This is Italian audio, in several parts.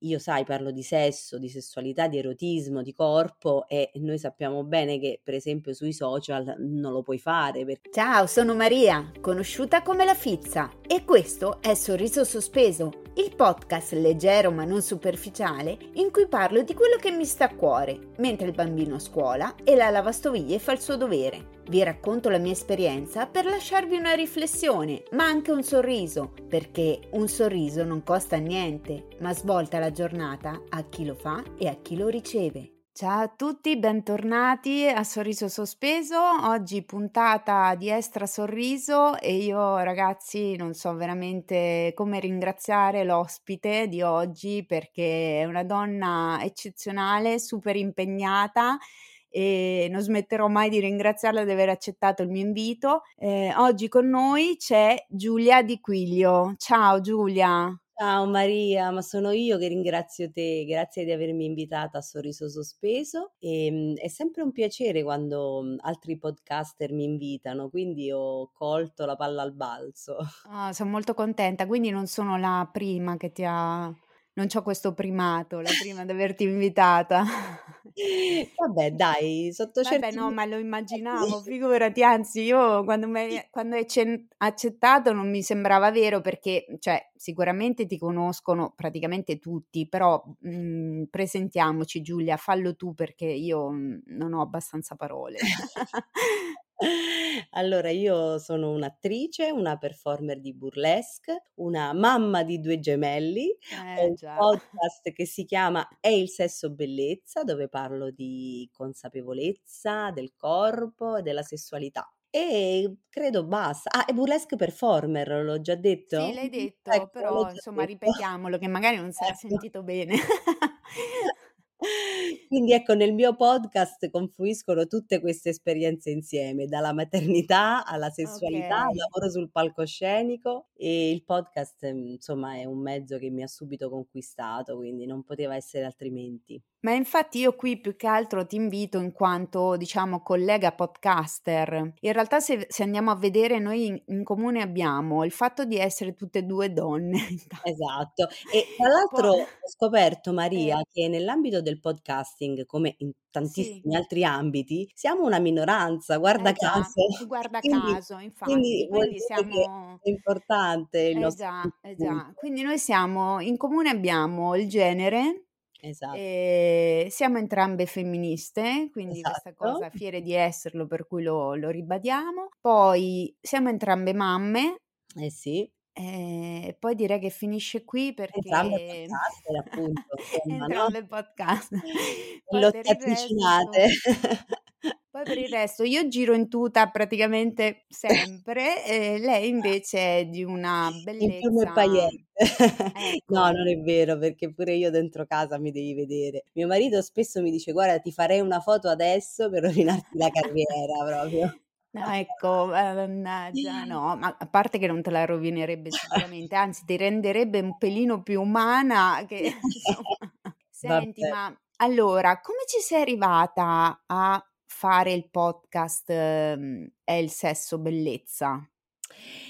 io sai parlo di sesso, di sessualità, di erotismo, di corpo e noi sappiamo bene che per esempio sui social non lo puoi fare. Perché... Ciao, sono Maria, conosciuta come la Fizza e questo è Sorriso Sospeso, il podcast leggero ma non superficiale in cui parlo di quello che mi sta a cuore, mentre il bambino a scuola e la lavastoviglie fa il suo dovere. Vi racconto la mia esperienza per lasciarvi una riflessione, ma anche un sorriso, perché un sorriso non costa niente, ma svolta la giornata a chi lo fa e a chi lo riceve. Ciao a tutti, bentornati a Sorriso Sospeso. Oggi puntata di Estra Sorriso e io ragazzi non so veramente come ringraziare l'ospite di oggi perché è una donna eccezionale, super impegnata e non smetterò mai di ringraziarla di aver accettato il mio invito. Eh, oggi con noi c'è Giulia Di Quiglio. Ciao Giulia. Ciao Maria, ma sono io che ringrazio te, grazie di avermi invitata a Sorriso Sospeso e, ehm, è sempre un piacere quando mm, altri podcaster mi invitano, quindi ho colto la palla al balzo. Oh, sono molto contenta, quindi non sono la prima che ti ha non c'ho questo primato, la prima ad averti invitata. Vabbè dai, sotto Vabbè certi no, ma lo immaginavo, figurati, anzi io quando hai cen accettato non mi sembrava vero perché, cioè, sicuramente ti conoscono praticamente tutti, però, mhmm, presentiamoci Giulia, fallo tu perché io, mhmm, non ho abbastanza parole. Allora, io sono un'attrice, una performer di burlesque, una mamma di due gemelli, ho Eh un già. podcast che si chiama È il sesso bellezza, dove parlo di consapevolezza del corpo e della sessualità. E credo basta. Ah, e burlesque performer, l'ho già detto? Sì, l'hai detto, Ecco, l'ho però già insomma detto. ripetiamolo che magari non s'era Ecco. sentito bene. Quindi ecco, nel mio podcast confluiscono tutte queste esperienze insieme, dalla maternità alla sessualità, al Okay. lavoro sul palcoscenico e il podcast, insomma è un mezzo che mi ha subito conquistato, quindi non poteva essere altrimenti. Ma infatti io qui più che altro ti invito in quanto, diciamo, collega podcaster. In realtà se se andiamo a vedere noi in in comune abbiamo il fatto di essere tutte e 2 donne. Esatto. E tra Poi l'altro ho scoperto, Maria, eh. che nell'ambito del podcasting, come in Sì. tantissimi altri ambiti, siamo una minoranza, guarda già, caso. guarda Quindi caso, quindi infatti. Quindi che siamo è importante il Eh nostro contributo. Quindi noi siamo in comune abbiamo il genere, Esatto. ehm, siamo entrambe femministe, quindi questa Esatto. cosa fiere di esserlo, per cui lo lo ribadiamo. Poi siamo entrambe mamme. Eh sì. Ehm, e poi direi che finisce qui Entrambe perché podcaster appunto, insomma, no? entrambe podcast. E Poi per poi per il resto io giro in tuta praticamente sempre e lei invece è di una In bellezza paillette. No, ecco. non è vero, perché pure io dentro casa mi devi vedere. Mio marito spesso mi dice: "Guarda, ti farei una foto adesso per rovinarti la carriera proprio." No, ecco, eh, mannaggia, no, ma a parte che non te la rovinerebbe sicuramente, anzi ti renderebbe un pelino più umana che. Senti, ma allora, come ci sei arrivata a fare il podcast, mhmm, È il sesso bellezza?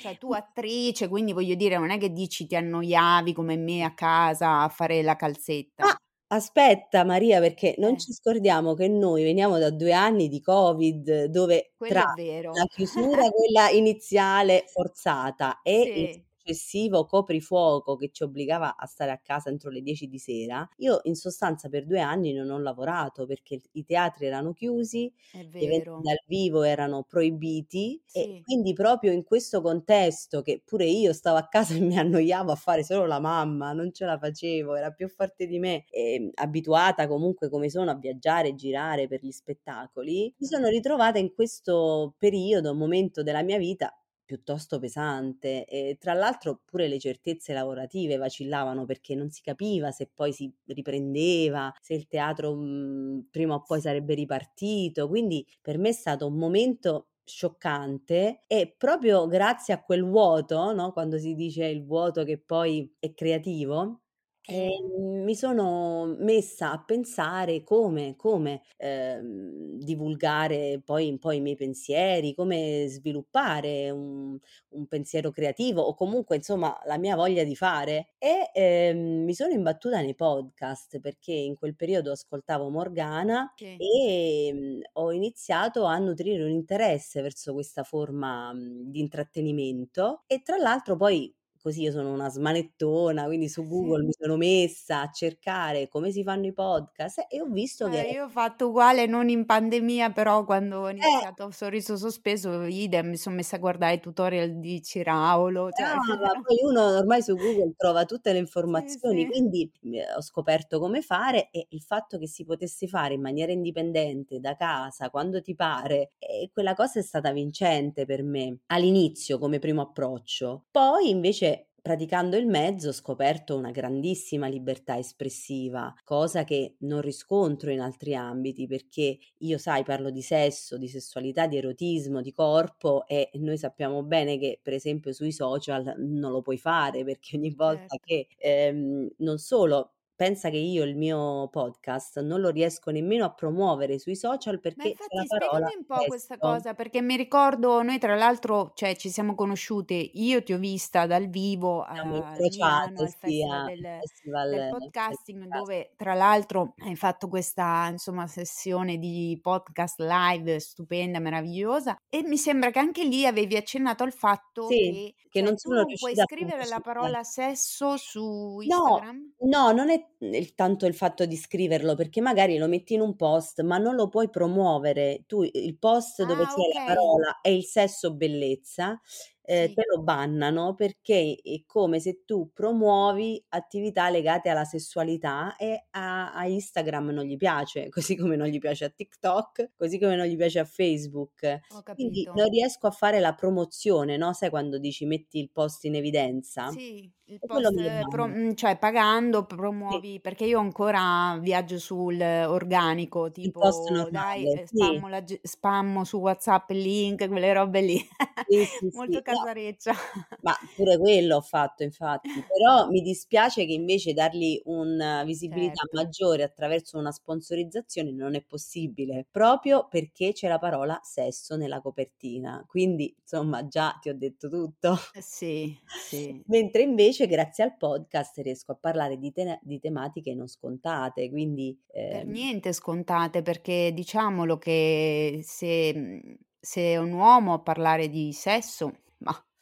Cioè tu attrice, quindi voglio dire non è che dici ti annoiavi come me a casa a fare la calzetta. Ah, aspetta Maria, perché non Eh. ci scordiamo che noi veniamo da 2 anni di Covid, dove Quello tra la chiusura quella iniziale forzata e il Sì. Successivo coprifuoco che ci obbligava a stare a casa entro le 10 di sera, io in sostanza per 2 anni non ho lavorato perché i teatri erano chiusi, gli eventi dal vivo erano proibiti e Sì. quindi proprio in questo contesto che pure io stavo a casa e mi annoiavo a fare solo la mamma, non ce la facevo, era più forte di me, ehm, abituata comunque come sono a viaggiare e girare per gli spettacoli, mi sono ritrovata in questo periodo, momento della mia vita piuttosto pesante e tra l'altro pure le certezze lavorative vacillavano perché non si capiva se poi si riprendeva, se il teatro, mhmm, prima o poi sarebbe ripartito. Quindi per me è stato un momento scioccante e proprio grazie a quel vuoto, no, quando si dice il vuoto che poi è creativo, E Mh. mi sono messa a pensare come come, ehm, divulgare poi un po' i miei pensieri, come sviluppare un un pensiero creativo o comunque insomma la mia voglia di fare e, ehm, mi sono imbattuta nei podcast perché in quel periodo ascoltavo Morgana Sì. e, mhmm, ho iniziato a nutrire un interesse verso questa forma, mhmm, di intrattenimento e tra l'altro poi così io sono una smanettona, quindi su Sì. Google mi sono messa a cercare come si fanno i podcast e ho visto che Eh, io ho fatto uguale, non in pandemia, però quando ho Eh. iniziato Sorriso Sospeso idem, mi son messa a guardare i tutorial di Ciraulo, cioè Brava, poi uno ormai su Google trova tutte le Sì, informazioni, sì. quindi, ehm, ho scoperto come fare e il fatto che si potesse fare in maniera indipendente, da casa, quando ti pare, quella cosa è stata vincente per me, all'inizio come primo approccio. Poi invece praticando il mezzo ho scoperto una grandissima libertà espressiva, cosa che non riscontro in altri ambiti, perché io sai parlo di sesso, di sessualità, di erotismo, di corpo e noi sappiamo bene che per esempio sui social non lo puoi fare, perché ogni volta Certo. che, ehm, non solo pensa che io il mio podcast non lo riesco nemmeno a promuovere sui social Ma perché la infatti spiegami un po' questa sesso. cosa, perché mi ricordo noi tra l'altro, cioè ci siamo conosciute, io ti ho vista dal vivo Siamo a Milano al festival del festival del podcasting, podcast. dove tra l'altro hai fatto questa, insomma, sessione di podcast live stupenda, meravigliosa e mi sembra che anche lì avevi accennato al fatto Sì, che che non cioè sono tu puoi riuscita a scrivere la parola sesso su No, Instagram? no, non è il tanto il fatto di scriverlo, perché magari lo metti in un post, ma non lo puoi promuovere. Tu il post dove Ah, c'è la okay. parola e il sesso bellezza, ehm, Sì. te lo bannano perché è come se tu promuovi attività legate alla sessualità e a a Instagram non gli piace, così come non gli piace a TikTok, così come non gli piace a Facebook. Quindi non riesco a fare la promozione, no, sai quando dici metti il post in evidenza? Sì, post pro mhmm, cioè pagando Sì. promuovi perché io ancora viaggio sul organico, tipo dai, normale, ehm, sì. spammo la spammo su WhatsApp il link, quelle robe lì. Sì, sì, Molto sì. Casareccia. ma pure quello ho fatto infatti, però mi dispiace che invece dargli una visibilità Certo. maggiore attraverso una sponsorizzazione non è possibile, proprio perché c'è la parola sesso nella copertina. Quindi, insomma, già ti ho detto tutto. Eh sì, sì. Mentre invece grazie al podcast riesco a parlare di tene di tematiche non scontate, quindi, Per ehm niente scontate, perché diciamolo che se mhmm, se è un uomo a parlare di sesso,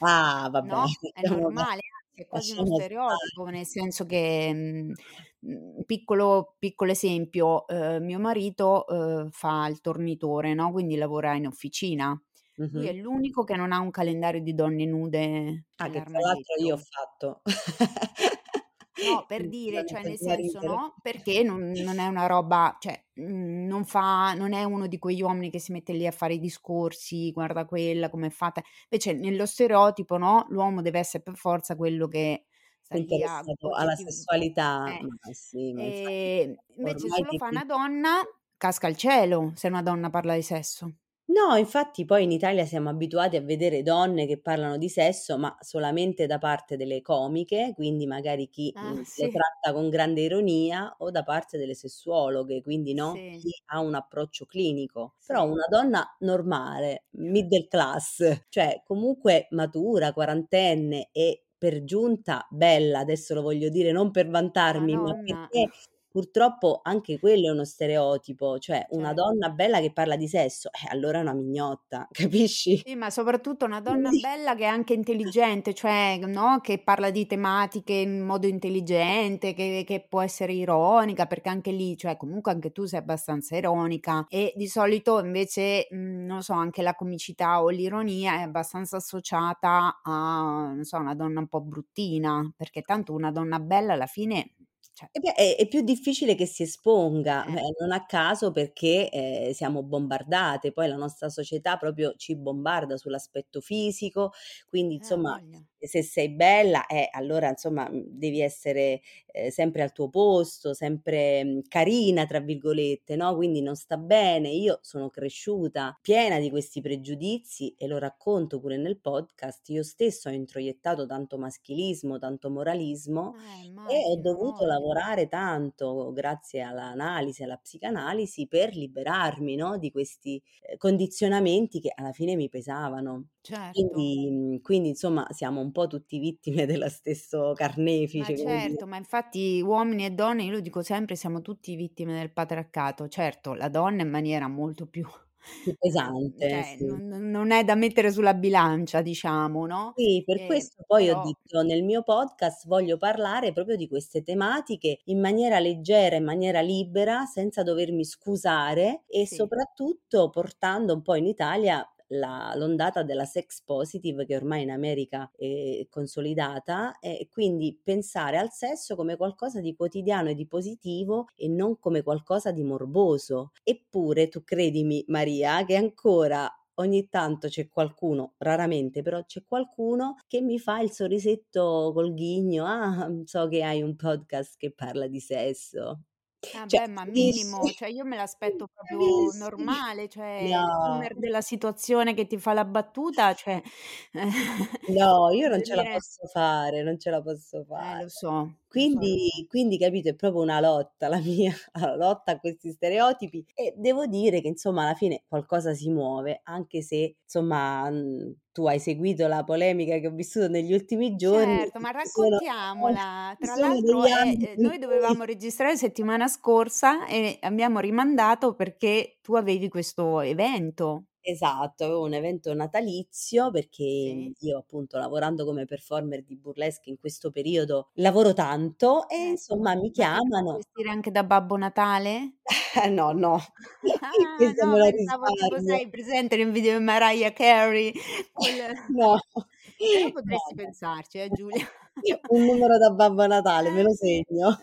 Ah, vabbè, no, è normale, anzi è quasi uno stereotipo, nel senso che, mhmm, mhmm, piccolo piccolo esempio, uhm, mio marito, uhm, fa il tornitore, no, quindi lavora in officina. Lui è l'unico che non ha un calendario di donne nude Ah, che tra l'altro io ho fatto. No, per dire, cioè nel senso, no, perché non non è una roba cioè, mhmm, non fa non è uno di quegli uomini che si mette lì a fare i discorsi: "Guarda quella come è fatta" invece nello stereotipo, no, l'uomo deve essere per forza quello che sta Interessato alla sessualità, eh. ma sì, ma infatti Ehm, invece se lo fa una donna, casca al cielo se una donna parla di sesso. No, infatti poi in Italia siamo abituati a vedere donne che parlano di sesso, ma solamente da parte delle comiche, quindi magari chi, Ah, mhmm, lo sì. tratta con grande ironia o da parte delle sessuologhe, quindi, no, Sì. chi ha un approccio clinico. Però Sì. una donna normale, middle class, cioè comunque matura, quarantenne e per giunta bella, adesso lo voglio dire non per vantarmi, ma Madonna. perché purtroppo anche quello è uno stereotipo, cioè una Certo. donna bella che parla di sesso, eh, allora è una mignotta, capisci? Sì, ma soprattutto una donna bella che è anche intelligente, cioè, no, che parla di tematiche in modo intelligente, che che può essere ironica, perché anche lì, cioè comunque anche tu sei abbastanza ironica e di solito invece, mhmm, non so, anche la comicità o l'ironia è abbastanza associata a, non so, una donna un po' bruttina, perché tanto una donna bella alla fine, cioè Eh beh, è è più difficile che si esponga, Eh. eh, non a caso perché, ehm, siamo bombardate, poi la nostra società proprio ci bombarda sull'aspetto fisico, quindi Eh, insomma voglia. Se sei bella, eh, allora insomma mhmm, devi essere eh, sempre al tuo posto, sempre mhmm, carina, tra virgolette, no? Quindi non sta bene. Io sono cresciuta piena di questi pregiudizi e lo racconto pure nel podcast. Io stesso ho introiettato tanto maschilismo, tanto moralismo Eh, e ho dovuto lavorare tanto grazie all'analisi, alla psicanalisi per liberarmi, no? Di questi eh, condizionamenti che alla fine mi pesavano. Certo. Quindi, mhmm, quindi insomma siamo un po' tutti vittime dello stesso Ma carnefice, dire. certo, ma infatti uomini e donne, io lo dico sempre, siamo tutti vittime del patriarcato. Certo, la donna in maniera molto più pesante, cioè sì. non non è da mettere sulla bilancia, diciamo, no, Sì, per ehm, questo poi ho però detto nel mio podcast voglio parlare proprio di queste tematiche in maniera leggera, in maniera libera, senza dovermi scusare e sì, soprattutto portando un po' in Italia la l'ondata della sex positive che ormai in America è consolidata e quindi pensare al sesso come qualcosa di quotidiano e di positivo e non come qualcosa di morboso. Eppure tu credimi Maria che ancora ogni tanto c'è qualcuno, raramente però c'è qualcuno che mi fa il sorrisetto col ghigno: "Ah, so che hai un podcast che parla di sesso". Ah Cioè beh, ma minimo, cioè io me l'aspetto proprio normale, cioè il No. boomer della situazione che ti fa la battuta, cioè No, io non voglio ce la dire posso fare, non ce la posso eh lo fare. so, lo so, lo Quindi so. quindi capito, è proprio una lotta la mia, la lotta a questi stereotipi e devo dire che insomma alla fine qualcosa si muove, anche se insomma, mhmm, tu hai seguito la polemica che ho vissuto negli ultimi giorni, Certo, ma sono raccontiamola. Tra sono l'altro, eh, noi dovevamo registrare settimana scorsa e abbiamo rimandato perché tu avevi questo evento. Esatto, avevo un evento natalizio perché, mhmm, Sì, io appunto lavorando come performer di burlesque in questo periodo lavoro tanto e ecco. insomma mi Ma ti chiamano vestire anche da Babbo Natale? no, no, Ah, questo no, me lo pensavo tipo risparmio. sai presente nel video di Mariah Carey, quel No, però no, potresti no. pensarci, eh, Giulia. Un numero da Babbo Natale, me Eh, lo sì. segno.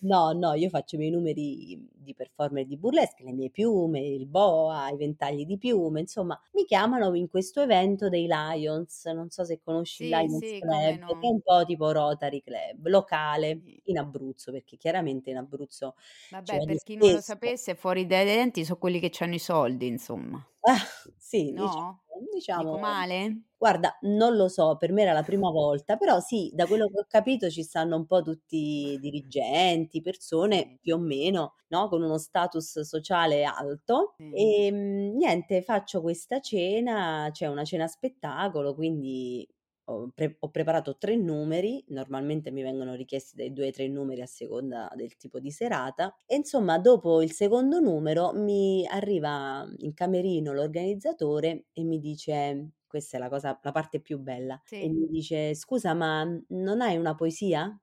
No, no, io faccio i miei numeri di performer di burlesque, le mie piume, il boa, i ventagli di piume, insomma, mi chiamano in questo evento dei Lions, non so se conosci il Sì, Lions sì, come Club, che è no. un po' tipo Rotary Club, locale Sì. in Abruzzo, perché chiaramente in Abruzzo Vabbè, vado per chi non lo spesso. sapesse, fuori dai denti so' quelli che c'hanno i soldi, insomma. Ah, sì, diciamo No? diciamo Dico male? Guarda, non lo so, per me era la prima volta, però sì, da quello che ho capito ci stanno un po' tutti dirigenti, persone più o meno, no, con uno status sociale alto. sì. Ehm, niente, faccio questa cena, c'è una cena spettacolo, quindi ho pre ho preparato 3 numeri, normalmente mi vengono richiesti dai 2 ai 3 numeri a seconda del tipo di serata, e insomma dopo il secondo numero mi arriva in camerino l'organizzatore e mi dice questa è la cosa la parte più bella, e Sì. mi dice: "Scusa, ma non hai una poesia?"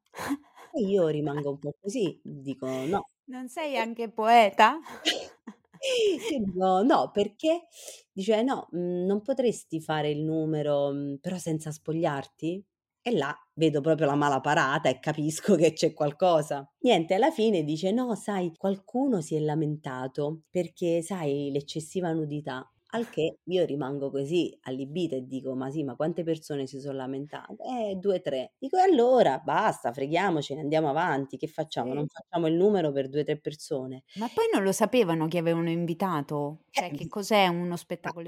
E io rimango un po' così, dico: "No." Non sei anche poeta? Dico: "No, perché?" Dice: "No, mhmm, non potresti fare il numero, mhmm, però senza spogliarti?" E là vedo proprio la mala parata e capisco che c'è qualcosa. Niente, alla fine dice: "No, sai, qualcuno si è lamentato perché, sai, l'eccessiva nudità." Al che io rimango così allibita e dico: "Ma sì, ma quante persone si son lamentate?" "Eh, 2, 3." Dico: "E allora basta, freghiamocene, andiamo avanti. Che facciamo? Non facciamo il numero per 2, 3 persone?" Ma poi non lo sapevano che avevano invitato? Eh, Cioè, che di cos'è uno spettacolo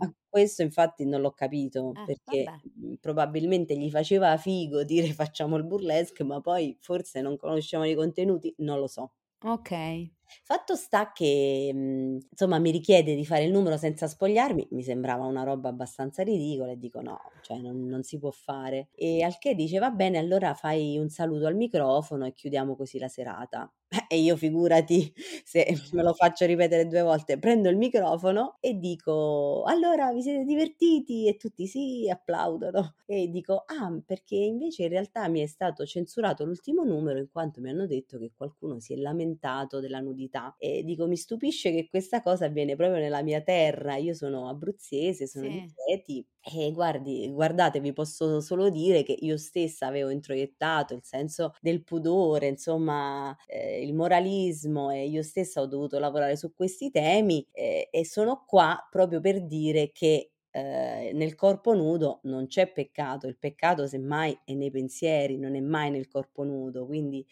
ma questo infatti non l'ho capito, Eh, perché, vabbè. mhmm, probabilmente gli faceva figo dire: "Facciamo il burlesque", ma poi forse non conoscevano i contenuti, non lo so. Okay. Fatto sta che, mhmm, insomma mi richiede di fare il numero senza spogliarmi, mi sembrava una roba abbastanza ridicola e dico: "No, cioè non non si può fare". E al che dice: "Va bene, allora fai un saluto al microfono e chiudiamo così la serata". Eh, e io figurati se me lo faccio ripetere 2 volte, prendo il microfono e dico: "Allora vi siete divertiti?" E tutti: "Sì", applaudono. E dico: "Ah, perché invece in realtà mi è stato censurato l'ultimo numero in quanto mi hanno detto che qualcuno si è lamentato della nudità". E dico: "Mi stupisce che questa cosa avviene proprio nella mia terra". Io sono abruzzese, sono di Sì. Chieti e guardi guardate, vi posso solo dire che io stessa avevo introiettato il senso del pudore, insomma, ehm, il moralismo e io stessa ho dovuto lavorare su questi temi, ehm, e sono qua proprio per dire che ehm, nel corpo nudo non c'è peccato, il peccato semmai è nei pensieri, non è mai nel corpo nudo, quindi,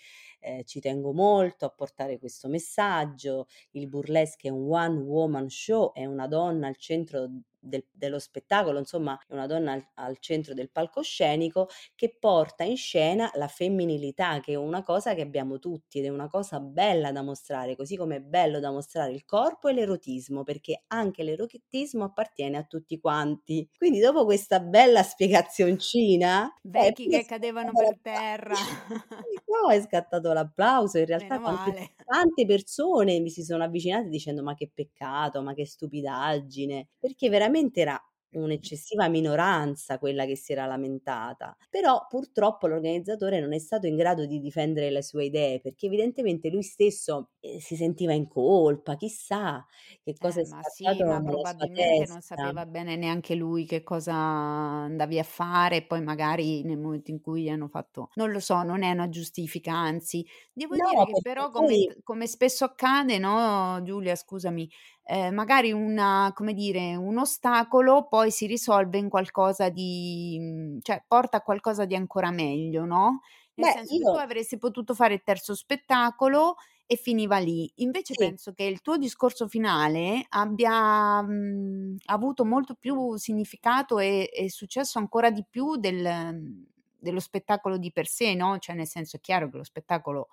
ehm, ci tengo molto a portare questo messaggio. Il burlesque è un one woman show, è una donna al centro del dello spettacolo, insomma è una donna al al centro del palcoscenico che porta in scena la femminilità, che è una cosa che abbiamo tutti ed è una cosa bella da mostrare, così come è bello da mostrare il corpo e l'erotismo, perché anche l'erotismo appartiene a tutti quanti. Quindi dopo questa bella spiegazioncina, eh, Vecchi è che cadevano per terra. no, è scattato l'applauso. In realtà tante tante persone mi si sono avvicinate dicendo: "Ma che peccato, ma che stupidaggine", perché veramente era un'eccessiva minoranza quella che si era lamentata. Però purtroppo l'organizzatore non è stato in grado di difendere le sue idee, perché evidentemente lui stesso, ehm, si sentiva in colpa, chissà che cosa Eh, è ma sì, ma probabilmente non sapeva bene neanche lui che cosa andavi a fare poi magari nel momento in cui gli hanno fatto non lo so, non è una giustifica, anzi. Devo dire No, che perché però come come spesso accade, no, Giulia scusami, ehm, magari una come dire, un ostacolo poi si risolve in qualcosa di mhmm, cioè porta a qualcosa di ancora meglio, no, nel beh, senso che tu io avresti potuto fare il terzo spettacolo e finiva lì. Invece sì. penso che il tuo discorso finale abbia, mhmm, avuto molto più significato e e successo ancora di più del mhmm, dello spettacolo di per sé, no, cioè nel senso è chiaro che lo spettacolo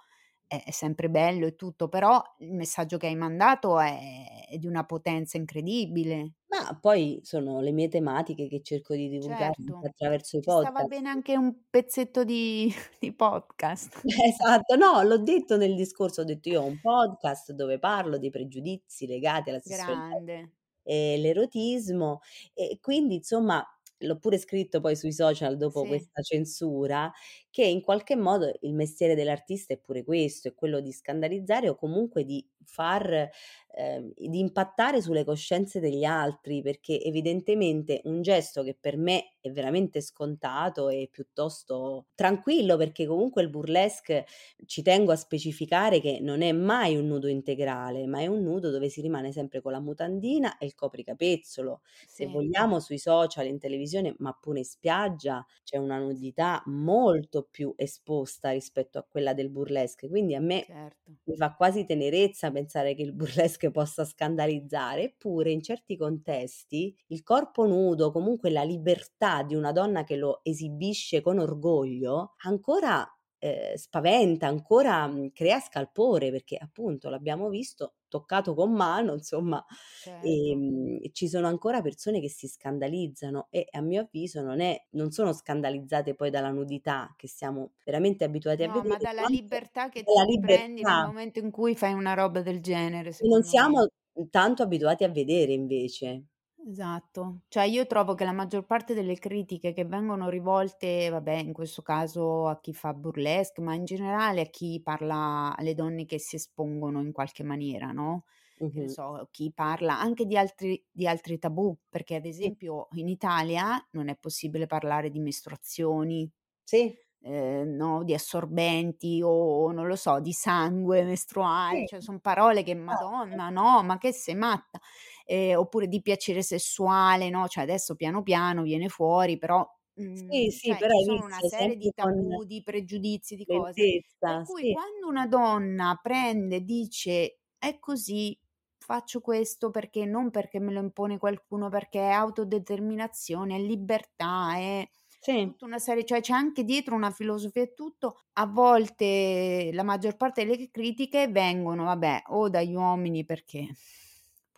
è è sempre bello e tutto, però il messaggio che hai mandato è è di una potenza incredibile. Ma poi sono le mie tematiche che cerco di divulgare Certo. attraverso i Ci stava podcast. bene anche un pezzetto di di podcast. Esatto, no, l'ho detto nel discorso, ho detto: "Io ho un podcast dove parlo dei pregiudizi legati alla sessualità Grande. e l'erotismo", e quindi insomma l'ho pure scritto poi sui social dopo Sì, questa censura, che in qualche modo il mestiere dell'artista è pure questo, è quello di scandalizzare o comunque di far ehm, di impattare sulle coscienze degli altri, perché evidentemente un gesto che per me è veramente scontato e piuttosto tranquillo, perché comunque il burlesque ci tengo a specificare che non è mai un nudo integrale, ma è un nudo dove si rimane sempre con la mutandina e il copricapezzolo. Se sì, vogliamo sui social, in televisione, ma pure in spiaggia, c'è una nudità molto più esposta rispetto a quella del burlesque. Quindi a me certo. mi fa quasi tenerezza pensare che il burlesque possa scandalizzare, eppure in certi contesti il corpo nudo, comunque la libertà di una donna che lo esibisce con orgoglio, ancora, ehm, spaventa, ancora, mhmm, crea scalpore, perché appunto l'abbiamo visto, toccato con mano, insomma, Certo. ehm, ci sono ancora persone che si scandalizzano e a mio avviso non è non sono scandalizzate poi dalla nudità che siamo veramente abituati a No, ma vedere, dalla quanto libertà che dalla ti prendi nel libertà. momento in cui fai una roba del genere, non me. siamo, mhmm, tanto abituati a vedere invece. Esatto. Cioè io trovo che la maggior parte delle critiche che vengono rivolte, vabbè, in questo caso a chi fa burlesque, ma in generale a chi parla alle donne che si espongono in qualche maniera, no, che ne Mh-mh. so, chi parla anche di altri di altri tabù, perché ad Sì, esempio in Italia non è possibile parlare di mestruazioni, sì, ehm, no, di assorbenti o non lo so, di sangue mestruale, sì, cioè son parole che esatto. Madonna, no, ma che sei matta? Ehm, oppure di piacere sessuale, no, cioè adesso piano piano viene fuori, però, Sì, mhmm, sì, cioè però ci sono una serie di tabù, di pregiudizi, di cose, per cui sì, quando una donna prende e dice: "È così, faccio questo perché non perché me lo impone qualcuno, perché è autodeterminazione, è libertà, è" sì. Tutta una serie cioè c'è anche dietro una filosofia e tutto. A volte la maggior parte delle critiche vengono, vabbè, o dagli uomini perché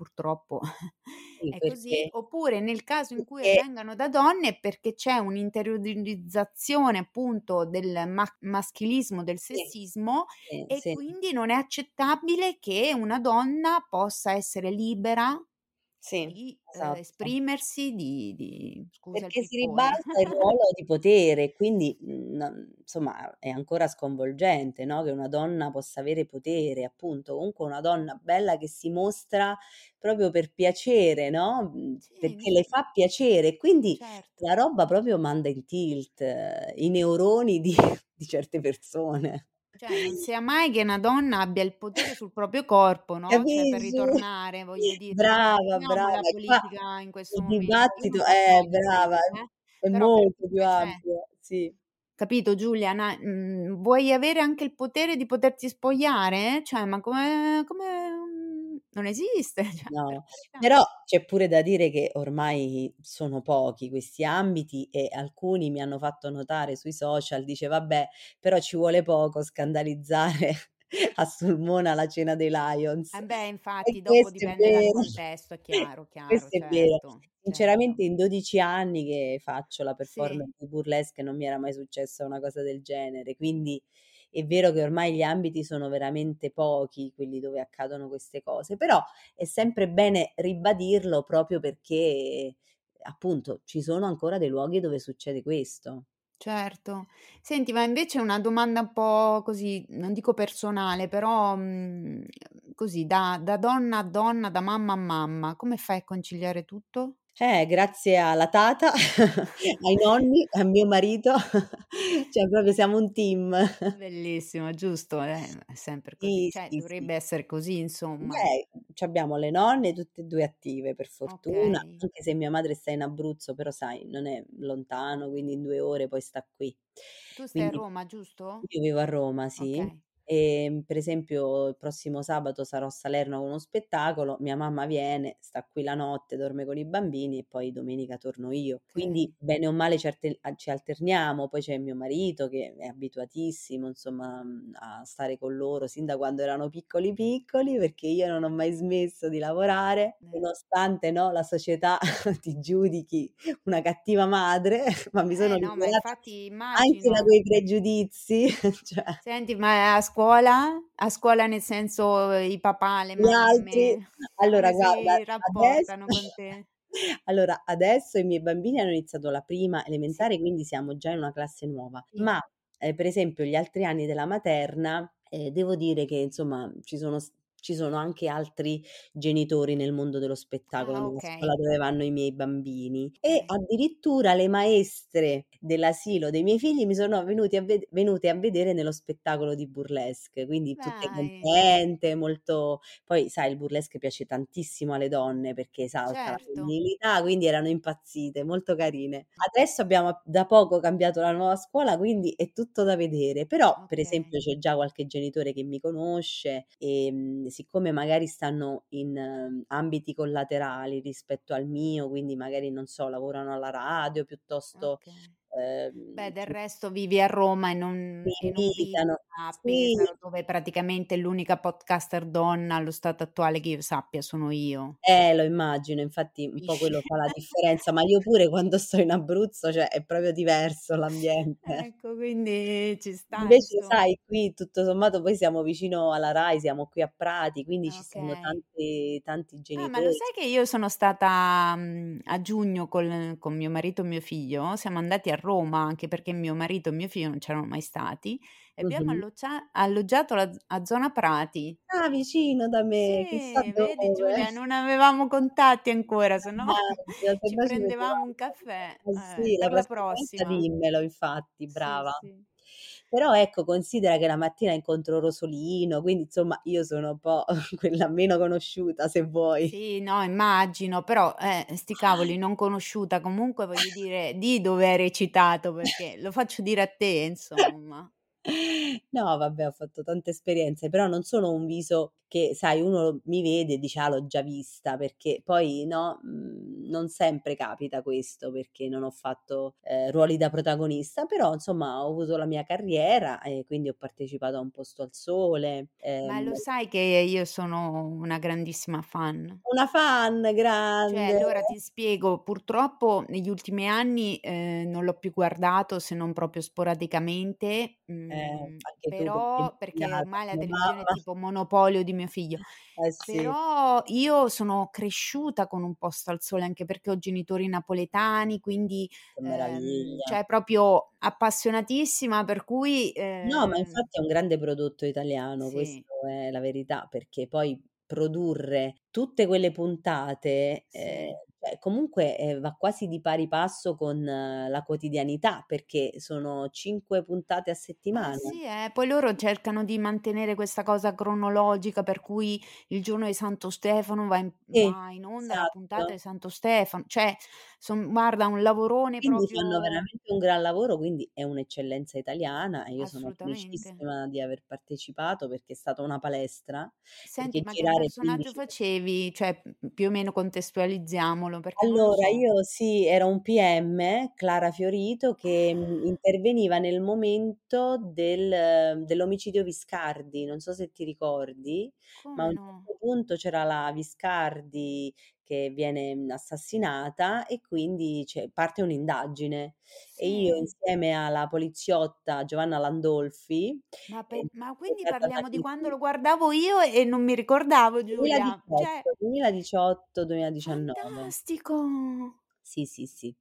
purtroppo Sì, è così, perché oppure nel caso in cui perché vengano da donne perché c'è un'interiorizzazione appunto del ma maschilismo, del sessismo sì, e sì, quindi non è accettabile che una donna possa essere libera sì, di, ehm, esatto. esprimersi, di di scusa il Perché si ribalta il ruolo di potere, quindi, mhmm, non insomma è ancora sconvolgente, no, che una donna possa avere potere, appunto, comunque una donna bella che si mostra proprio per piacere, no, mhmm, Sì, perché no, le fa piacere quindi certo. la roba proprio manda in tilt eh, i neuroni di di certe persone. Cioè, non sia mai che una donna abbia il potere sul proprio corpo, no, cioè per ritornare, voglio dire, Brava, definiamo brava. la E qua politica in questo il momento, io dibattito eh, so brava, politica, eh, è però per molto più cioè ampio, sì. Capito Giulia, na mhmm, vuoi avere anche il potere di poterti spogliare? Cioè, ma come come non esiste, cioè, No, però c'è pure da dire che ormai sono pochi questi ambiti e alcuni mi hanno fatto notare sui social, dice: "Vabbè, però ci vuole poco scandalizzare a Sulmona la cena dei Lions". Eh beh, E infatti dopo dipende dal contesto, è chiaro, chiaro, questo è vero. certo, certo. Sinceramente in 12 anni che faccio la Sì. performance di burlesque non mi era mai successa una cosa del genere, quindi è vero che ormai gli ambiti sono veramente pochi, quelli dove accadono queste cose, però è sempre bene ribadirlo proprio perché, appunto, ci sono ancora dei luoghi dove succede questo. Certo. Senti, ma invece una domanda un po' così, non dico personale, però, mhmm, così da da donna a donna, da mamma a mamma, come fai a conciliare tutto? Eh, grazie alla tata, ai nonni, a mio marito, cioè proprio siamo un team. Bellissimo, giusto, eh, è sempre così, Sì, cioè sì, sì. dovrebbe essere così insomma. Beh, c'abbiamo le nonne tutte e 2 attive per fortuna, Okay. anche se mia madre sta in Abruzzo, però sai non è lontano, quindi in 2 ore poi sta qui. Tu stai a Quindi Roma, giusto? io vivo a Roma, sì. Okay. Ehm, per esempio il prossimo sabato sarò a Salerno con uno spettacolo, mia mamma viene, sta qui la notte, dorme con i bambini e poi domenica torno io. Quindi bene o male ci alterniamo, poi c'è mio marito che è abituatissimo insomma, mhmm, a stare con loro sin da quando erano piccoli, piccoli, perché io non ho mai smesso di lavorare, Eh. nonostante, no, la società ti giudichi una cattiva madre, ma mi sono Eh no, infatti anche da immagino. quei pregiudizi, cioè Senti, ma a scuola? A scuola nel senso i papà, le mamme, allora guarda, si adesso rapportano con te? allora adesso i miei bambini hanno iniziato la prima elementare, quindi siamo già in una classe nuova, Sì. ma, ehm, per esempio gli altri anni della materna, ehm, devo dire che insomma ci sono ci sono anche altri genitori nel mondo dello spettacolo, Ah, nella scuola okay. dove vanno i miei bambini e Okay. addirittura le maestre dell'asilo dei miei figli mi sono venuti a ved venute a vedere nello spettacolo di burlesque, quindi tutte Dai. contente, molto poi sai il burlesque piace tantissimo alle donne perché esalta la Certo. femminilità, quindi erano impazzite, molto carine. Adesso abbiamo da poco cambiato la nuova scuola, quindi è tutto da vedere, però per Okay. esempio c'è già qualche genitore che mi conosce, ehm, siccome magari stanno in ambiti collaterali rispetto al mio, quindi magari non so, lavorano alla radio piuttosto, Okay. Beh, ehm, del ci resto vivi a Roma e non e non vivi invitano. a Sì. Pesaro, dove praticamente l'unica podcaster donna allo stato attuale che io sappia sono io. Eh, lo immagino, infatti un po' quello fa la differenza, ma io pure quando sto in Abruzzo, cioè è proprio diverso l'ambiente. Ecco, quindi ci sta Invece insom sai qui tutto sommato poi siamo vicino alla Rai, siamo qui a Prati, quindi ci stanno Okay. tanti tanti Ah, ma lo genitori. sai che io sono stata, mhmm, a giugno col con mio marito e mio figlio, siamo andati a Roma, anche perché mio marito e mio figlio non c'erano mai stati, e abbiamo alloggia alloggiato la a Zona Prati. Ah, vicino da me, Sì, vedi dove. Giulia, non avevamo contatti ancora, se no ci prendevamo un caffè, eh eh, sì, la per la prossima volta prossima. dimmelo infatti, Sì, brava. sì. Però ecco, considera che la mattina incontro Rosolino, quindi insomma io sono un po' quella meno conosciuta se vuoi. Sì, no, immagino, però, eh, sti cavoli, non conosciuta, comunque voglio dire, di dove hai recitato, perché lo faccio dire a te, insomma. No, vabbè, ho fatto tante esperienze, però non sono un viso che, sai, uno mi vede e dice: "Ah, l'ho già vista", perché poi, no, mhmm, non sempre capita questo, perché non ho fatto, ehm, ruoli da protagonista, però insomma ho avuto la mia carriera e quindi ho partecipato a Un posto al sole, Ma ehm lo sai che io sono una grandissima fan? Una fan Cioè, grande. allora ti spiego, purtroppo negli ultimi anni, ehm, non l'ho più guardato se non proprio sporadicamente, Eh, anche tu perché però perché impegnata ormai la televisione è mamma. tipo monopolio di mio figlio. Eh sì. Però io sono cresciuta con Un posto al sole, anche perché ho genitori napoletani, quindi, ehm, cioè proprio appassionatissima, per cui, No, ma ehm infatti è un grande prodotto italiano, Sì. questo è la verità, perché poi produrre tutte quelle puntate, ehm, Sì. Cioè, comunque, ehm, va quasi di pari passo con la quotidianità, perché sono 5 puntate a Eh settimana. sì, eh, poi loro cercano di mantenere questa cosa cronologica, per cui il giorno di Santo Stefano va in Sì, va in onda la puntata esatto. di Santo Stefano, cioè son guarda un lavorone Quindi fanno proprio veramente un gran lavoro, quindi è un'eccellenza italiana e io sono felicissima di aver partecipato perché è stata una palestra, Senti, ma che personaggio 15 facevi? Cioè, più o meno contestualizziamolo, perché non lo Allora, so. io sì, ero un PM, Clara Fiorito, che, mhmm, Ah! interveniva nel momento del dell'omicidio Viscardi, non so se ti ricordi, ma a Come un no? certo punto c'era la Viscardi che viene, mhmm, assassinata e quindi c'è parte un'indagine e io Sì. insieme alla poliziotta Giovanna Landolfi, Ma ehm, pe ma quindi parliamo di quando lo guardavo io e non mi ricordavo Giulia, cioè 2018, 2018, 2019. Fantastico! Sì, sì, sì.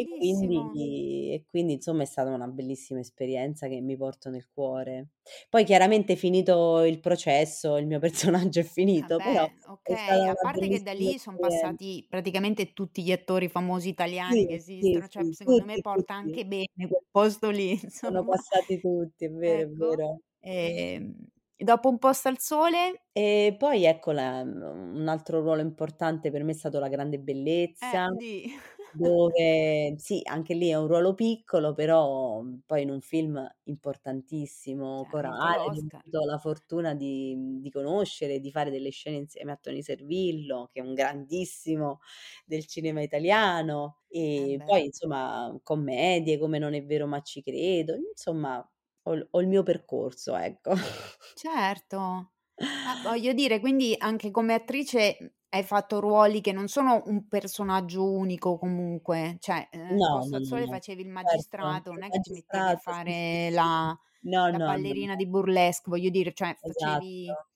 E Bellissimo. quindi e quindi insomma è stata una bellissima esperienza che mi porto nel cuore. Poi chiaramente finito il processo, il mio personaggio è Ah finito, però beh, è stata a una parte che da bellissima lì son esperien passati praticamente tutti gli attori famosi Sì, italiani che sì, esistono, cioè sì, secondo me tutti, porta tutti. anche bene quel posto lì, Sono insomma. passati tutti, è vero, è Ecco, vero. ehm, dopo Un posto al sole? E poi ecco la un altro ruolo importante per me è stato La grande Eh, bellezza, di. Dove sì, anche lì è un ruolo piccolo, però poi in un film importantissimo, vinto corale, ho l'Oscar. avuto la fortuna di di conoscere, di fare delle scene insieme a Tony Servillo, che è un grandissimo del cinema italiano, Eh e beh. poi insomma commedie come Non è vero ma ci credo, insomma ho il ho il mio percorso, ecco. Certo. Ma voglio dire, quindi anche come attrice, mhmm, hai fatto ruoli che non sono un personaggio unico comunque, cioè, ehm, No, no, sole no. facevi il Certo, magistrato, non il è che ti mettevi a sì, sì, fare sì. la No, la ballerina di burlesque, voglio dire, cioè facevi Esatto.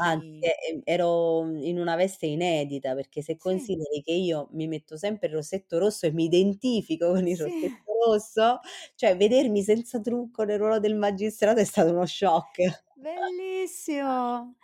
Anzi, quindi e ero in una veste inedita, perché se Sì. consideri che io mi metto sempre il rossetto rosso e mi identifico con il Sì. rossetto rosso, cioè vedermi senza trucco nel ruolo del magistrato è stato uno shock. Bellissimo.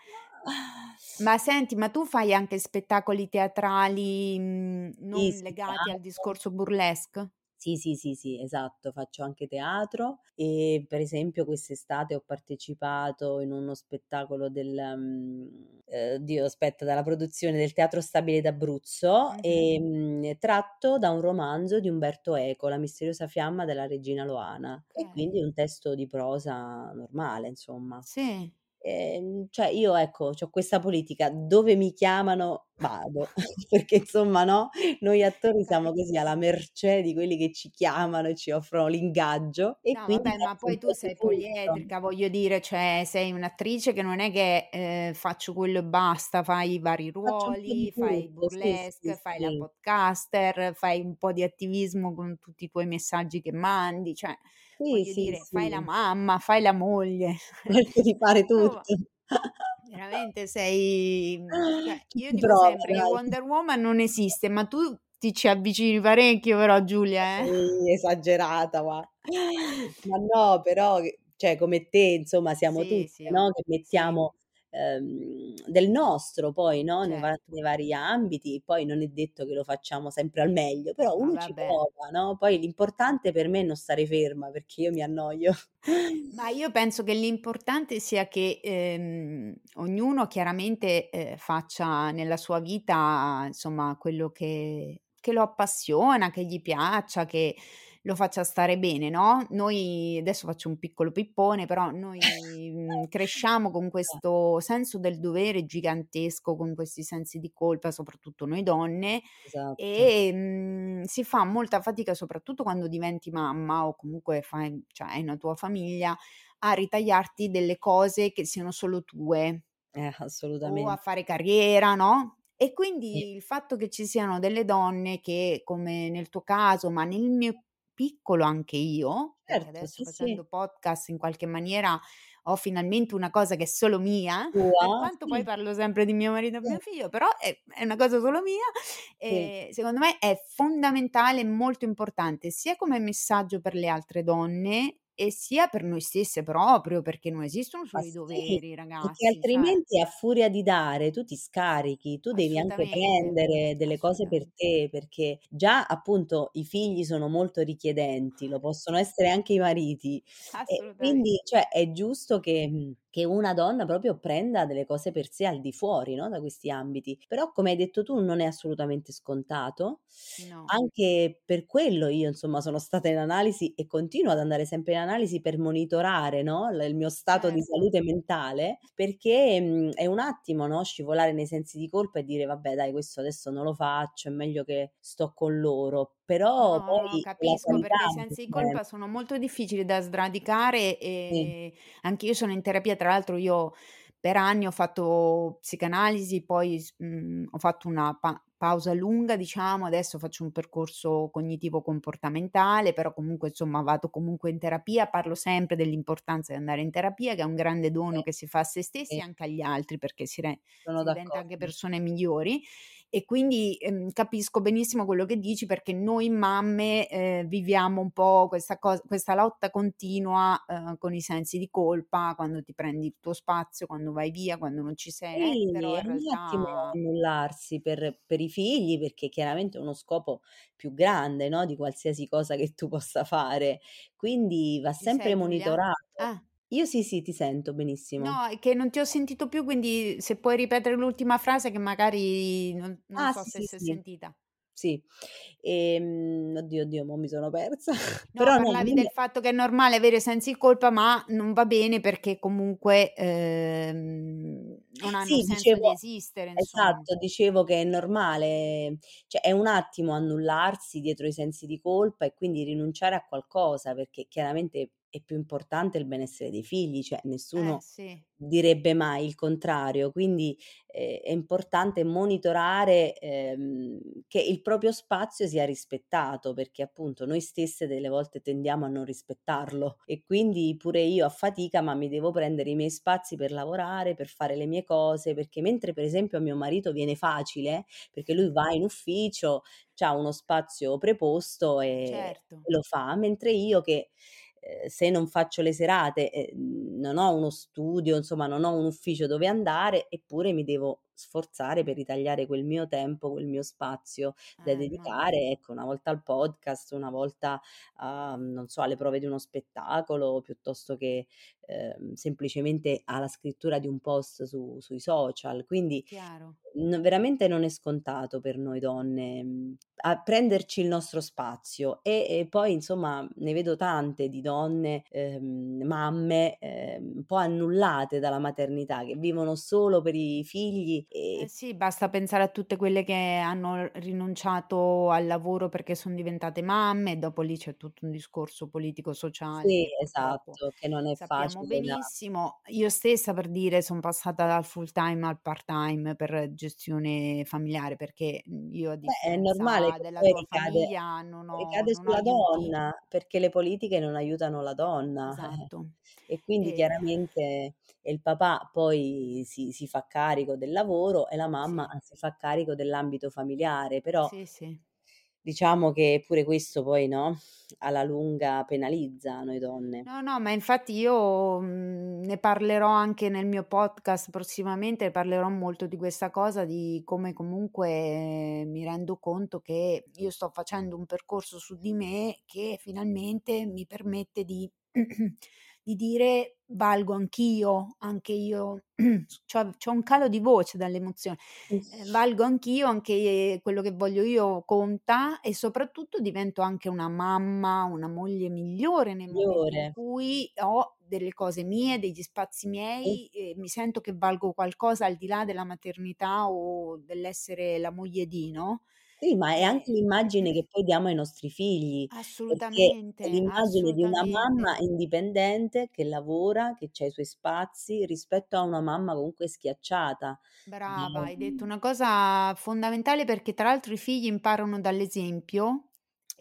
Ma senti, ma tu fai anche spettacoli teatrali, mhmm, Sì, non sì, legati al discorso burlesque? Sì, sì, sì, sì, esatto, faccio anche teatro e per esempio quest'estate ho partecipato in uno spettacolo del mhmm, ehm, oddio aspetta, dalla produzione del Teatro Stabile d'Abruzzo, Mh-mh. ehm, tratto da un romanzo di Umberto Eco, La misteriosa fiamma della regina Loana, e Okay. quindi un testo di prosa normale, insomma. Sì. Ehm, cioè io ecco, c'ho questa politica: dove mi chiamano vado, perché insomma, no, noi attori siamo così alla mercé di quelli che ci chiamano e ci offrono l'ingaggio e No quindi vabbè, ma poi tu sei poliedrica, voglio dire, cioè sei un'attrice che non è che, ehm, faccio quello e basta, fai vari po' di ruoli, fai tutto, sì, sì, burlesque, fai la sì. podcaster, fai un po' di attivismo con tutti i tuoi messaggi che mandi, cioè Sì, voglio sì, dire, fai la sì. mamma, fai la moglie. Cerco di fare tutto. veramente sei mhmm, cioè Ci io dico prova sempre che. Wonder Woman non esiste, ma tu ti ci avvicini parecchio però Giulia, eh. Sei esagerata va. Ma no, però cioè come te insomma siamo Sì, tutte, sì, no, che sì. mettiamo, ehm, del nostro poi, no, nei va Certo. nei vari ambiti, poi non è detto che lo facciamo sempre al meglio, però uno ci vabbè. prova, no, poi l'importante per me è non stare ferma, perché io mi annoio. Ma io penso che l'importante sia che, ehm, ognuno chiaramente, ehm, faccia nella sua vita, insomma, quello che che lo appassiona, che gli piaccia, che lo faccia stare bene, no, noi adesso faccio un piccolo pippone, però noi, mhmm, cresciamo con Eh. questo senso del dovere gigantesco, con questi sensi di colpa, soprattutto noi donne, Esatto. e, mhmm, si fa molta fatica, soprattutto quando diventi mamma o comunque fai cioè hai una tua famiglia, a ritagliarti delle cose che siano solo tue. Eh, O a assolutamente. fare carriera, no, e Sì. quindi il fatto che ci siano delle donne che, come nel tuo caso, ma nel mio piccolo anche io, Certo, adesso sì, sì. facendo podcast in qualche maniera ho finalmente una cosa che è solo mia, per Tua, quanto poi sì. parlo sempre di mio marito e Sì. mio figlio, però è è una cosa solo mia, Sì. ehm, secondo me è fondamentale e molto importante, sia come messaggio per le altre donne, e sia per noi stesse proprio, perché non esistono Ma solo i sì, doveri perché ragazzi, cioè altrimenti a furia di dare tu ti scarichi, tu devi anche prendere delle cose per te, perché già appunto i figli sono molto richiedenti, lo possono essere anche i mariti quindi cioè è giusto che mhmm, che una donna proprio prenda delle cose per sé al di fuori, no, da questi ambiti. Però come hai detto tu non è assolutamente scontato. No. Anche per quello io insomma sono stata in analisi e continuo ad andare sempre in analisi per monitorare, no, il mio stato di Certo. salute mentale, perché, mhmm, è un attimo, no, scivolare nei sensi di colpa e dire: "Vabbè dai questo adesso non lo faccio, è meglio che sto con loro." Però No, poi capisco perché i sensi di colpa sono molto difficili da sradicare Sì. e anch'io sono in terapia, tra l'altro io per anni ho fatto psicanalisi, poi s mhmm, ho fatto una pa pausa lunga diciamo, adesso faccio un percorso cognitivo comportamentale, però comunque insomma vado comunque in terapia, parlo sempre dell'importanza di andare in terapia, che è un grande dono Sì, che si fa a se stessi sì. e anche agli altri, perché si re si diventa anche persone migliori e quindi, ehm, capisco benissimo quello che dici perché noi mamme, ehm, viviamo un po' questa cos questa lotta continua, uhm, con i sensi di colpa, quando ti prendi il tuo spazio, quando vai via, quando non ci sei, eh, Sì, però è in un attimo realtà annullarsi per per i figli, perché chiaramente è uno scopo più grande, no, di qualsiasi cosa che tu possa fare. Quindi va Ci sempre monitorato. Ah. Io sì, sì, ti sento benissimo. No, è che non ti ho sentito più, quindi se puoi ripetere l'ultima frase che magari non non Ah so sì, se sì, s'è sì. sentita. Sì. Ehm, oddio, oddio, mo' mi sono persa. No, Però no, parlavi del fatto che è normale avere sensi di colpa, ma non va bene perché comunque, ehm, non hanno Sì, senso di dicevo esistere insom esatto, dicevo che è normale cioè è un attimo annullarsi dietro i sensi di colpa e quindi rinunciare a qualcosa, perché chiaramente è più importante il benessere dei figli, cioè Eh, nessuno sì. direbbe mai il contrario. Quindi, ehm, è importante monitorare, ehm, che il proprio spazio sia rispettato, perché appunto noi stesse delle volte tendiamo a non rispettarlo e quindi pure io a fatica, ma mi devo prendere i miei spazi per lavorare, per fare le mie cose, perché mentre per esempio a mio marito viene facile, perché lui va in ufficio, c'ha uno spazio preposto e Certo. lo fa, mentre io che, se non faccio le serate, ehm, non ho uno studio, insomma non ho un ufficio dove andare, eppure mi devo sforzare per ritagliare quel mio tempo, quel mio spazio da Eh, dedicare, immagino. ecco, una volta al podcast, una volta a non so, alle prove di uno spettacolo, piuttosto che, ehm, semplicemente alla scrittura di un post su sui social. Quindi n veramente non è scontato per noi donne, mhmm, a prenderci il nostro spazio e e poi insomma ne vedo tante di donne, ehm, mamme, ehm, un po' annullate dalla maternità, che vivono solo per i figli Eh e sì, basta pensare a tutte quelle che hanno rinunciato al lavoro perché son diventate mamme e dopo lì c'è tutto un discorso politico-sociale Sì, esatto, che non è sappiamo facile da benissimo. Io stessa per dire son passata dal full time al part time per gestione familiare, perché, mhmm, io a Beh, è normale differenza che della tua ricade famiglia non ho ricade non sulla aiuti. donna, perché le politiche non aiutano la donna, eh. Esatto. E quindi E chiaramente il papà poi si si fa carico del lavoro e la mamma Sì. si fa carico dell'ambito familiare, però Sì, sì. Diciamo che pure questo poi, no, alla lunga penalizza noi donne. No, no, ma infatti io, mhmm, ne parlerò anche nel mio podcast prossimamente, parlerò molto di questa cosa, di come comunque mi rendo conto che io sto facendo un percorso su di me che finalmente mi permette di di dire: "Valgo anch'io, anche io" c'ho un calo di voce dall'emozione. Ehm, "Valgo anch'io, anche quello che voglio io conta" e soprattutto divento anche una mamma, una moglie migliore nei momenti in Migliore. cui ho delle cose mie, degli spazi miei e mi sento che valgo qualcosa al di là della maternità o dell'essere la moglie di, no, Sì, ma è anche l'immagine che poi diamo ai nostri figli, perché è Assolutamente, l'immagine di una mamma assolutamente. indipendente che lavora, che c'ha i suoi spazi, rispetto a una mamma comunque schiacciata. Brava, hai detto una cosa fondamentale perché tra l'altro i figli imparano dall'esempio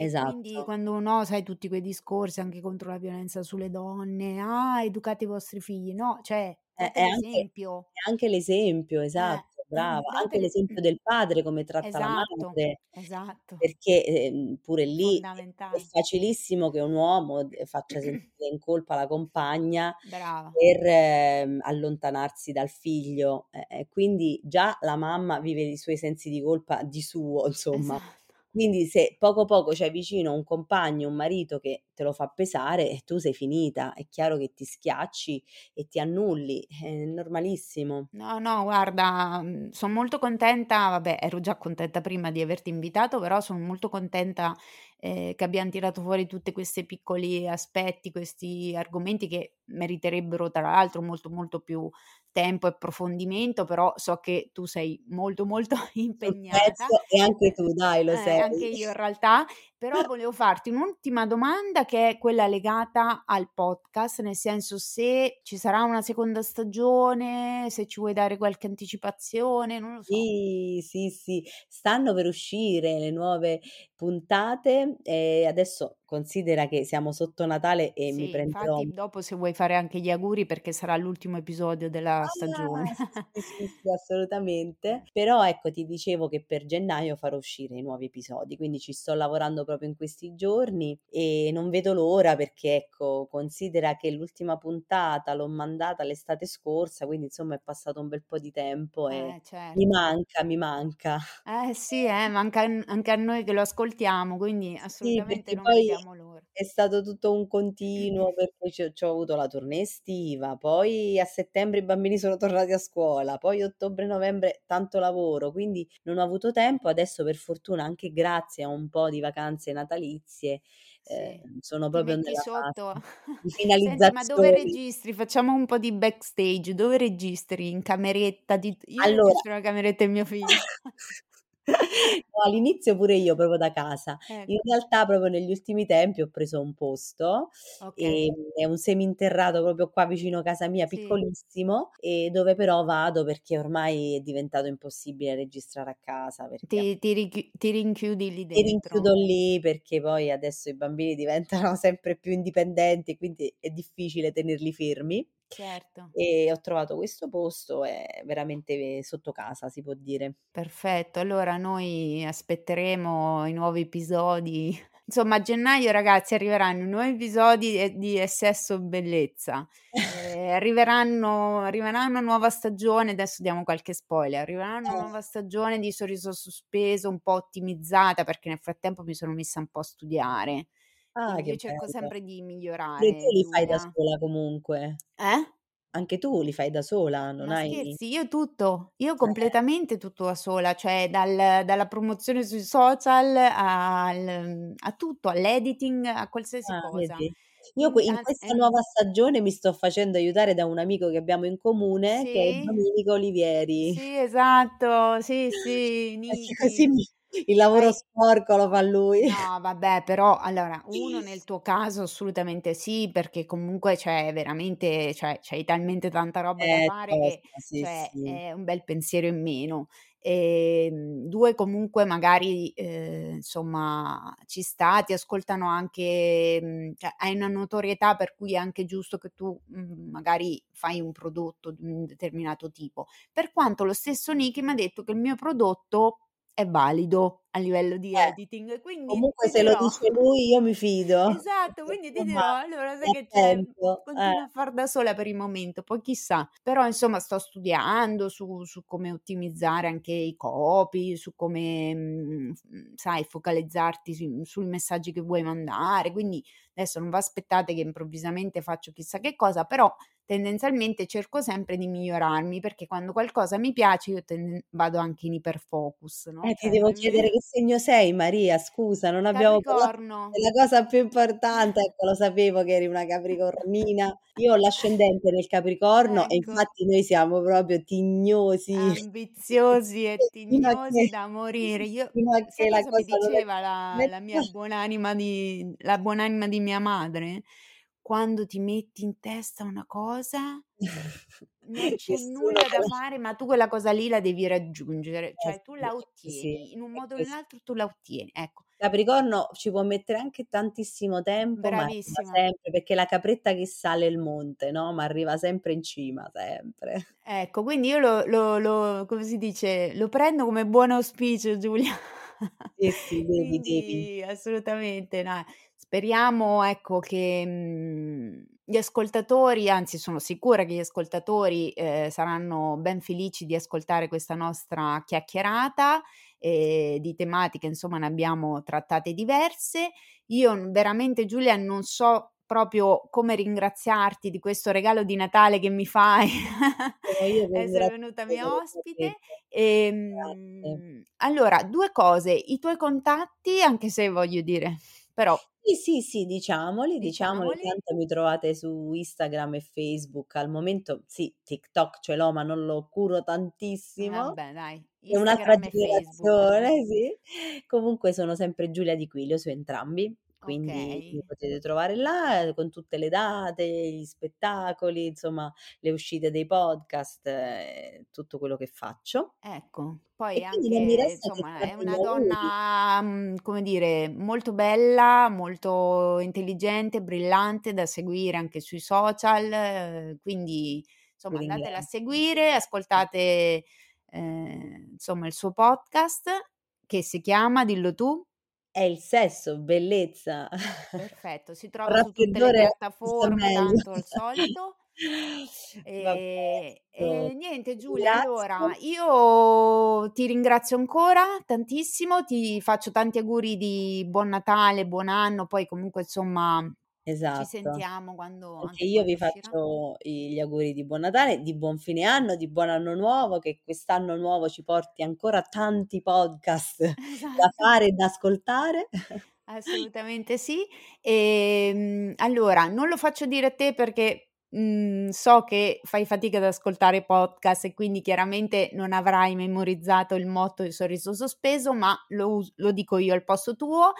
e quindi Esatto. quando no, sai tutti quei discorsi anche contro la violenza sulle donne: "Ah, educate i vostri figli." No, cioè È fate è anche l'esempio. è anche l'esempio, Eh. esatto. Brava. Anche l'esempio del padre come tratta la esatto, madre, esatto. perché, ehm, pure lì è facilissimo che un uomo d faccia sentire in colpa la compagna Brava. per, mhmm, allontanarsi dal figlio, eh, quindi già la mamma vive i suoi sensi di colpa di suo, insomma. Esatto. Quindi se poco, poco c'hai vicino un compagno, un marito che te lo fa pesare, eh, tu sei finita. È chiaro che ti schiacci e ti annulli, è normalissimo. No, no, guarda, mhmm, son molto contenta vabbè, ero già contenta prima di averti invitato, però son molto contenta, ehm, che abbiam tirato fuori tutte queste piccoli aspetti, questi argomenti che meriterebbero tra l'altro molto, molto più tempo e approfondimento, però so che tu sei molto, molto impegnata. e anche tu dai, lo Eh, anche sei. io in realtà, però volevo farti un'ultima domanda che è quella legata al podcast, nel senso se ci sarà una seconda stagione, se ci vuoi dare qualche anticipazione, non lo so. Sì, sì, sì, stanno per uscire le nuove puntate e adesso considera che siamo sotto Natale e mi Sì, prenderò infatti dopo se vuoi fare anche gli auguri perché sarà l'ultimo episodio della stagione. Ah, sì, sì, sì, sì, assolutamente. Però ecco, ti dicevo che per gennaio farò uscire i nuovi episodi, quindi ci sto lavorando proprio in questi giorni e non vedo l'ora perché ecco, considera che l'ultima puntata l'ho mandata l'estate scorsa, quindi insomma è passato un bel po' di tempo e Eh, mi certo. manca, mi manca. Eh sì, eh, manca an anche a noi che lo ascoltiamo, quindi Sì, assolutamente perché non vediamo l'ora. è stato tutto un continuo, perché c'ho c'ho avuto la tournée estiva, poi a settembre i bambini sono tornati a scuola, poi ottobre, novembre tanto lavoro, quindi non ho avuto tempo. Adesso per fortuna, anche grazie a un po' di vacanze natalizie, Sì, ehm, sono proprio nella sotto. Senti, ma dove registri? Facciamo un po' di backstage, dove registri? In cameretta di io Allora registro nella cameretta di mio figlio. no, all'inizio pure io proprio da casa. In Ecco. realtà proprio negli ultimi tempi ho preso un posto, Okay. ehm, è un seminterrato proprio qua vicino casa mia, Sì. piccolissimo, e dove però vado perché ormai è diventato impossibile registrare a casa, perché Ti ti richi ti rinchiudi lì dentro. rinchiudo lì perché poi adesso i bambini diventano sempre più indipendenti, quindi è difficile tenerli fermi. Certo. E ho trovato questo posto, è veramente sotto casa, si può dire. Perfetto, allora noi aspetteremo i nuovi episodi. Insomma a gennaio ragazzi arriveranno nuovi episodi, di Eccesso Bellezza, ehm, arriveranno arriverà una nuova stagione, adesso diamo qualche spoiler, arriverà una Eh. nuova stagione di Sorriso Sospeso un po' ottimizzata, perché nel frattempo mi sono messa un po' a studiare. Ah, Quindi che io cerco bello. sempre di Pure tu migliorare, li fai da sola comunque. Eh? Anche tu li fai da sola, non Ma hai scherzi? Io tutto, io Eh. completamente tutto da sola, cioè dal dalla promozione sui social al a tutto, all'editing, a qualsiasi Ah, cosa. vedi? Io in questa ehm nuova stagione mi sto facendo aiutare da un amico che abbiamo in comune, che è Sì. Domenico Olivieri. Sì, esatto, sì, sì, così mi il lavoro sporco lo fa lui. No, vabbè, però allora, 1 nel tuo caso assolutamente sì, perché comunque cioè veramente cioè c'hai talmente tanta roba da Eh, fare che tosta, sì, cioè sì. è un bel pensiero in meno. Ehm, 2 comunque magari, ehm, insomma ci sta, ti ascoltano anche mhmm, cioè hai una notorietà per cui è anche giusto che tu, mhmm, magari fai un prodotto di un determinato tipo. Per quanto lo stesso Niki m'ha detto che il mio prodotto è valido a livello di Eh, editing, quindi comunque se lo dice lui io mi fido. esatto, quindi ti dirò, allora sai che c'è, attento, continuo eh. a far da sola per il momento, poi chissà. Però insomma sto studiando su su come ottimizzare anche i copy, su come, mhmm, f mhmm, sai focalizzarti su sui messaggi che vuoi mandare, quindi adesso non v'aspettate che improvvisamente faccio chissà che cosa, però tendenzialmente cerco sempre di migliorarmi, perché quando qualcosa mi piace io tenden vado anche in iperfocus, no, Eh, ti cioè devo chiedere che segno sei Maria, scusa, non abbiamo parlato della cosa più importante, ecco lo sapevo che eri una capricornina. Io ho l'ascendente nel Capricorno e Ecco. infatti noi siamo proprio tignosi Ambiziosi e tignosi da morire. Io che la cosa mi non è diceva la la mia buonanima di la buonanima di mia madre? "Quando ti metti in testa una cosa non c'è nulla da fare, ma tu quella cosa lì la devi raggiungere, Eh cioè tu sì, la così, ottieni, in un è modo o nell'altro tu la ottieni." Ecco, Capricorno ci può mettere anche tantissimo tempo, ma sempre, perché la capretta che sale il monte, no, ma arriva sempre in cima, sempre. Ecco, quindi io lo lo lo come si dice, lo prendo come buon auspicio Giulia. Sì, sì, devi, Quindi assolutamente, no. Speriamo, ecco, che, mhmm, gli ascoltatori, anzi sono sicura che gli ascoltatori, ehm, saranno ben felici di ascoltare questa nostra chiacchierata e di tematiche, insomma, ne abbiamo trattate diverse. Io veramente Giulia non so proprio come ringraziarti di questo regalo di Natale che mi fai, Eh, essere venuta mia ospite. Ehm, allora, due cose, i tuoi contatti, anche se voglio dire, però Sì, sì, sì, diciamoli, diciamoli, Diciamoli. tanto mi trovate su Instagram e Facebook. Al momento sì, TikTok ce l'ho, ma non lo curo tantissimo. Vabbè dai, È un'altra Instagram e Facebook. generazione, sì. Comunque sono sempre Giulia Di Quilio su entrambi, quindi Okay. potete trovare là con tutte le date, gli spettacoli, insomma, le uscite dei podcast, ehm, tutto quello che faccio. Ecco, E poi quindi mi anche insomma è una donna, mhmm, come dire, molto bella, molto intelligente, brillante da seguire anche sui social, quindi Ti insomma andatela a ringrazio. seguire, ascoltate, ehm, insomma il suo podcast che si chiama, dillo tu. È il sesso, bellezza, Perfetto, si trova su tutte le piattaforme, tanto al solito. Bene, e niente Giulia, allora ringrazio. io ti ringrazio ancora tantissimo, ti faccio tanti auguri di buon Natale, buon anno, poi comunque insomma ci Esatto. sentiamo quando Anche anche io quando vi uscirà. faccio i gli auguri di buon Natale, di buon fine anno, di buon anno nuovo, che quest'anno nuovo ci porti ancora tanti podcast da Esatto. fare e da ascoltare. Assolutamente sì. Ehm, allora non lo faccio dire a te perché, mhmm, so che fai fatica ad ascoltare podcast e quindi chiaramente non avrai memorizzato il motto Il sorriso sospeso, ma lo us lo dico io al posto tuo.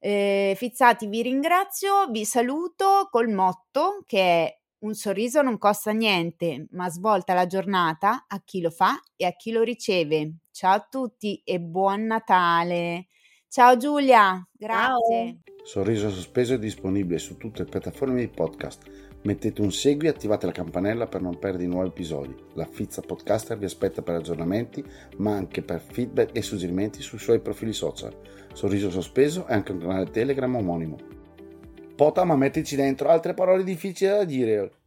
Ehm, Fizzati vi ringrazio, vi saluto col motto che è: "Un sorriso non costa niente, ma svolta la giornata a chi lo fa e a chi lo riceve". Ciao a tutti e buon Natale. Ciao Giulia, Ciao. grazie. Sorriso Sospeso è disponibile su tutte le piattaforme di podcast. Mettete un segui e attivate la campanella per non perdere nuovi episodi. La Fizza Podcaster vi aspetta per aggiornamenti, ma anche per feedback e suggerimenti sui suoi profili social. Sorriso Sospeso è anche un canale Telegram omonimo. Pota, ma mettici dentro altre parole difficili da dire.